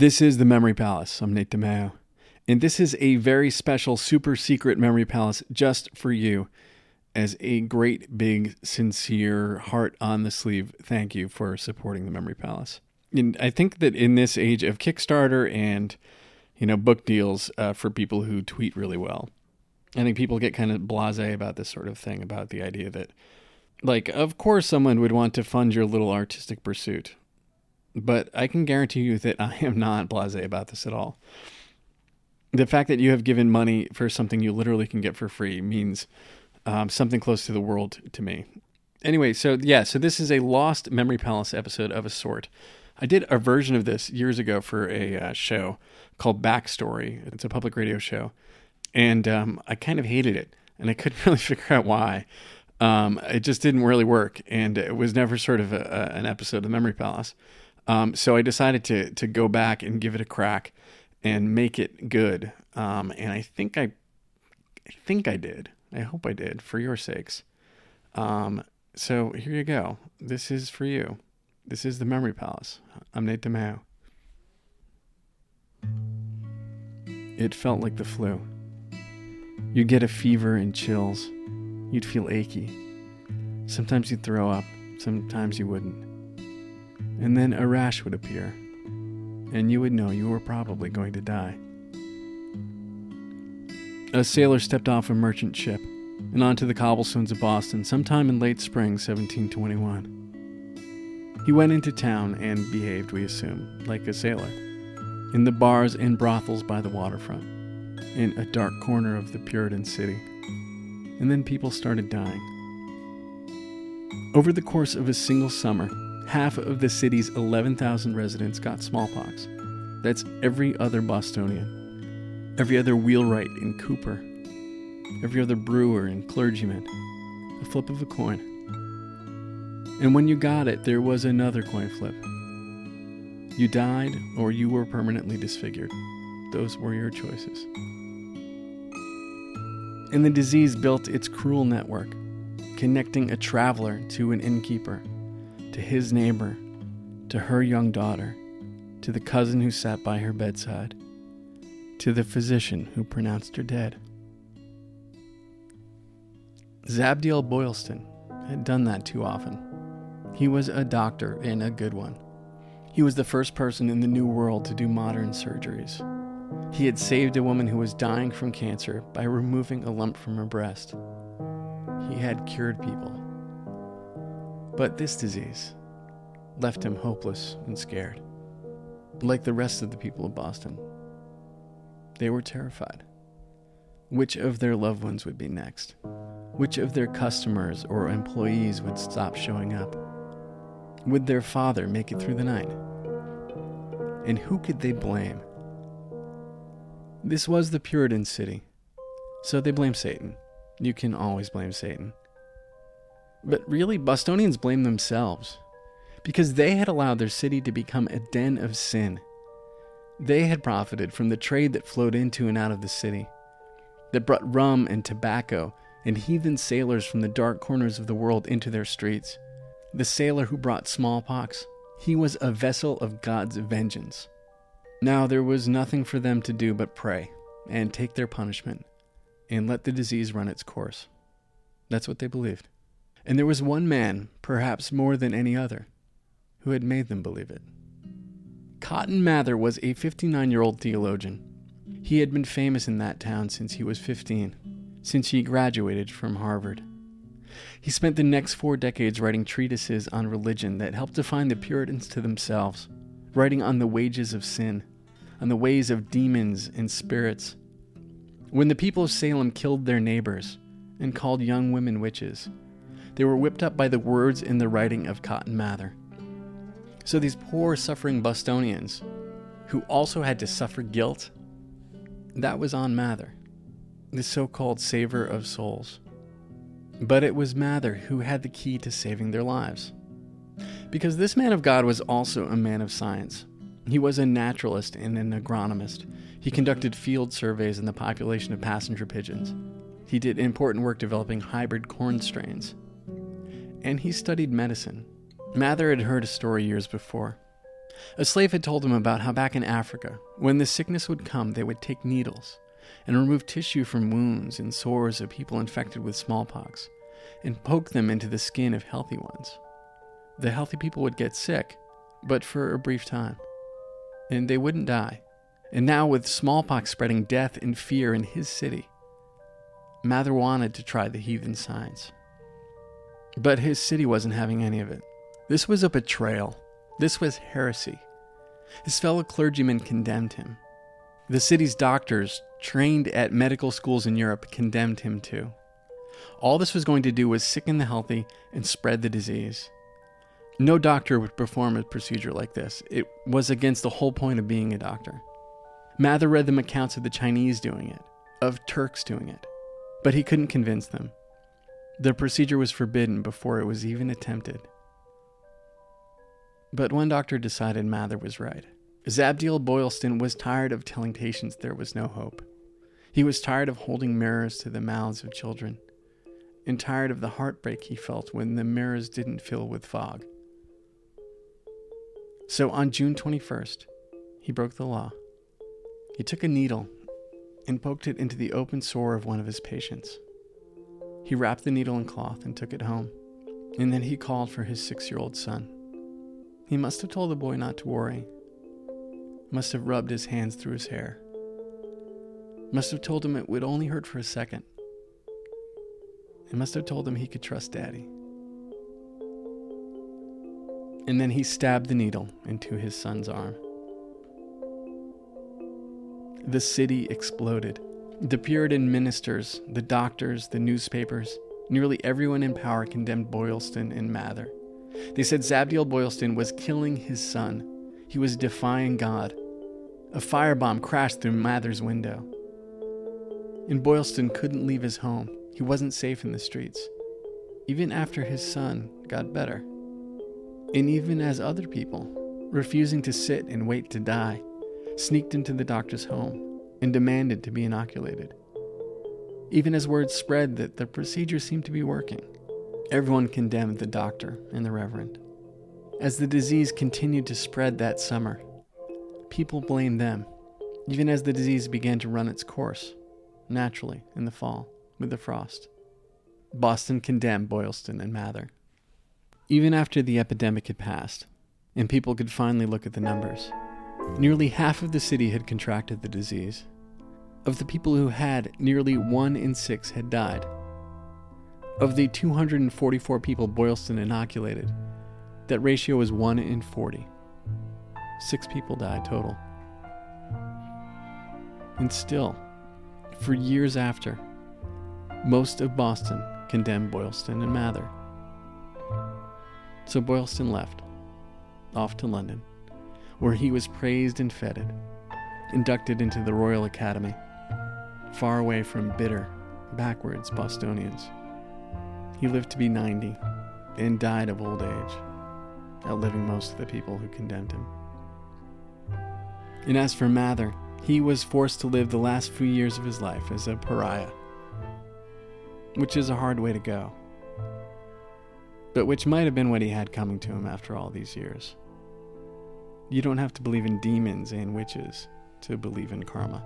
This is the Memory Palace. I'm Nate DiMeo. And this is a very special, super secret Memory Palace just for you as a great, big, sincere, heart on the sleeve thank you for supporting the Memory Palace. And I think that in this age of Kickstarter and, you know, book deals uh, for people who tweet really well, I think people get kind of blase about this sort of thing, about the idea that, like, of course someone would want to fund your little artistic pursuit but I can guarantee you that I am not blase about this at all. The fact that you have given money for something you literally can get for free means um, something close to the world to me. Anyway, so yeah, so this is a Lost Memory Palace episode of a sort. I did a version of this years ago for a uh, show called Backstory. It's a public radio show. And um, I kind of hated it, and I couldn't really figure out why. Um, it just didn't really work, and it was never sort of a, a, an episode of Memory Palace. Um, so I decided to to go back and give it a crack and make it good. Um, and I think I, I think I did. I hope I did for your sakes. Um, so here you go. This is for you. This is the Memory Palace. I'm Nate DiMeo. It felt like the flu. You'd get a fever and chills. You'd feel achy. Sometimes you'd throw up. Sometimes you wouldn't and then a rash would appear, and you would know you were probably going to die. A sailor stepped off a merchant ship and onto the cobblestones of Boston sometime in late spring 1721. He went into town and behaved, we assume, like a sailor, in the bars and brothels by the waterfront, in a dark corner of the Puritan city. And then people started dying. Over the course of a single summer, half of the city's 11,000 residents got smallpox. That's every other Bostonian, every other wheelwright in Cooper, every other brewer and clergyman. A flip of a coin. And when you got it, there was another coin flip. You died or you were permanently disfigured. Those were your choices. And the disease built its cruel network, connecting a traveler to an innkeeper to his neighbor, to her young daughter, to the cousin who sat by her bedside, to the physician who pronounced her dead. Zabdiel Boylston had done that too often. He was a doctor and a good one. He was the first person in the New World to do modern surgeries. He had saved a woman who was dying from cancer by removing a lump from her breast. He had cured people. But this disease left him hopeless and scared. Like the rest of the people of Boston, they were terrified. Which of their loved ones would be next? Which of their customers or employees would stop showing up? Would their father make it through the night? And who could they blame? This was the Puritan city, so they blame Satan. You can always blame Satan. But really, Bostonians blame themselves because they had allowed their city to become a den of sin. They had profited from the trade that flowed into and out of the city, that brought rum and tobacco and heathen sailors from the dark corners of the world into their streets. The sailor who brought smallpox, he was a vessel of God's vengeance. Now there was nothing for them to do but pray and take their punishment and let the disease run its course. That's what they believed. And there was one man, perhaps more than any other, who had made them believe it. Cotton Mather was a 59 year old theologian. He had been famous in that town since he was 15, since he graduated from Harvard. He spent the next four decades writing treatises on religion that helped define the Puritans to themselves, writing on the wages of sin, on the ways of demons and spirits. When the people of Salem killed their neighbors and called young women witches, they were whipped up by the words in the writing of Cotton Mather. So these poor, suffering Bostonians, who also had to suffer guilt, that was on Mather, the so called saver of souls. But it was Mather who had the key to saving their lives. Because this man of God was also a man of science. He was a naturalist and an agronomist. He conducted field surveys in the population of passenger pigeons. He did important work developing hybrid corn strains. And he studied medicine Mather had heard a story years before. A slave had told him about how back in Africa, when the sickness would come, they would take needles and remove tissue from wounds and sores of people infected with smallpox and poke them into the skin of healthy ones. The healthy people would get sick, but for a brief time, and they wouldn't die. And now, with smallpox spreading death and fear in his city, Mather wanted to try the heathen science. But his city wasn't having any of it. This was a betrayal. This was heresy. His fellow clergymen condemned him. The city's doctors, trained at medical schools in Europe, condemned him too. All this was going to do was sicken the healthy and spread the disease. No doctor would perform a procedure like this. It was against the whole point of being a doctor. Mather read them accounts of the Chinese doing it, of Turks doing it, but he couldn't convince them. The procedure was forbidden before it was even attempted. But one doctor decided Mather was right. Zabdiel Boylston was tired of telling patients there was no hope. He was tired of holding mirrors to the mouths of children, and tired of the heartbreak he felt when the mirrors didn't fill with fog. So on June 21st, he broke the law. He took a needle and poked it into the open sore of one of his patients. He wrapped the needle in cloth and took it home, and then he called for his six year old son. He must have told the boy not to worry, must have rubbed his hands through his hair, must have told him it would only hurt for a second, and must have told him he could trust daddy. And then he stabbed the needle into his son's arm. The city exploded. The Puritan ministers, the doctors, the newspapers, nearly everyone in power condemned Boylston and Mather. They said Zabdiel Boylston was killing his son. He was defying God. A firebomb crashed through Mather's window. And Boylston couldn't leave his home. He wasn't safe in the streets, even after his son got better. And even as other people, refusing to sit and wait to die, sneaked into the doctor's home and demanded to be inoculated. Even as word spread that the procedure seemed to be working, everyone condemned the doctor and the reverend. As the disease continued to spread that summer, people blamed them, even as the disease began to run its course, naturally, in the fall, with the frost. Boston condemned Boylston and Mather. Even after the epidemic had passed, and people could finally look at the numbers, Nearly half of the city had contracted the disease. Of the people who had, nearly one in six had died. Of the 244 people Boylston inoculated, that ratio was 1 in 40. Six people died total. And still, for years after, most of Boston condemned Boylston and Mather. So Boylston left, off to London where he was praised and feted, inducted into the Royal Academy, far away from bitter, backwards Bostonians. He lived to be 90 and died of old age, outliving most of the people who condemned him. And as for Mather, he was forced to live the last few years of his life as a pariah, which is a hard way to go, but which might have been what he had coming to him after all these years. You don't have to believe in demons and witches to believe in karma.